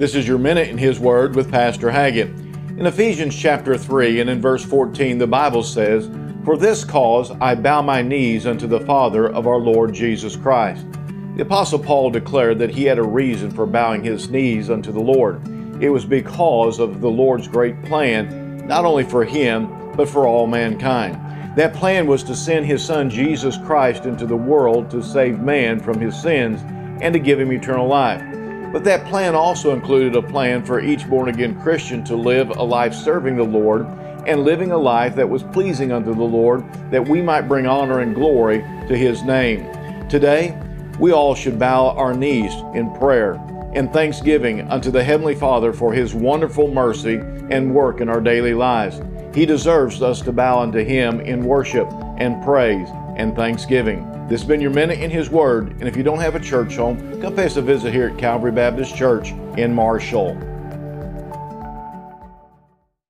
This is your Minute in His Word with Pastor Haggett. In Ephesians chapter 3 and in verse 14, the Bible says, For this cause I bow my knees unto the Father of our Lord Jesus Christ. The Apostle Paul declared that he had a reason for bowing his knees unto the Lord. It was because of the Lord's great plan, not only for him, but for all mankind. That plan was to send his son Jesus Christ into the world to save man from his sins and to give him eternal life. But that plan also included a plan for each born again Christian to live a life serving the Lord and living a life that was pleasing unto the Lord, that we might bring honor and glory to his name. Today, we all should bow our knees in prayer and thanksgiving unto the Heavenly Father for his wonderful mercy and work in our daily lives. He deserves us to bow unto Him in worship and praise and thanksgiving. This has been your minute in His Word, and if you don't have a church home, come pay us a visit here at Calvary Baptist Church in Marshall.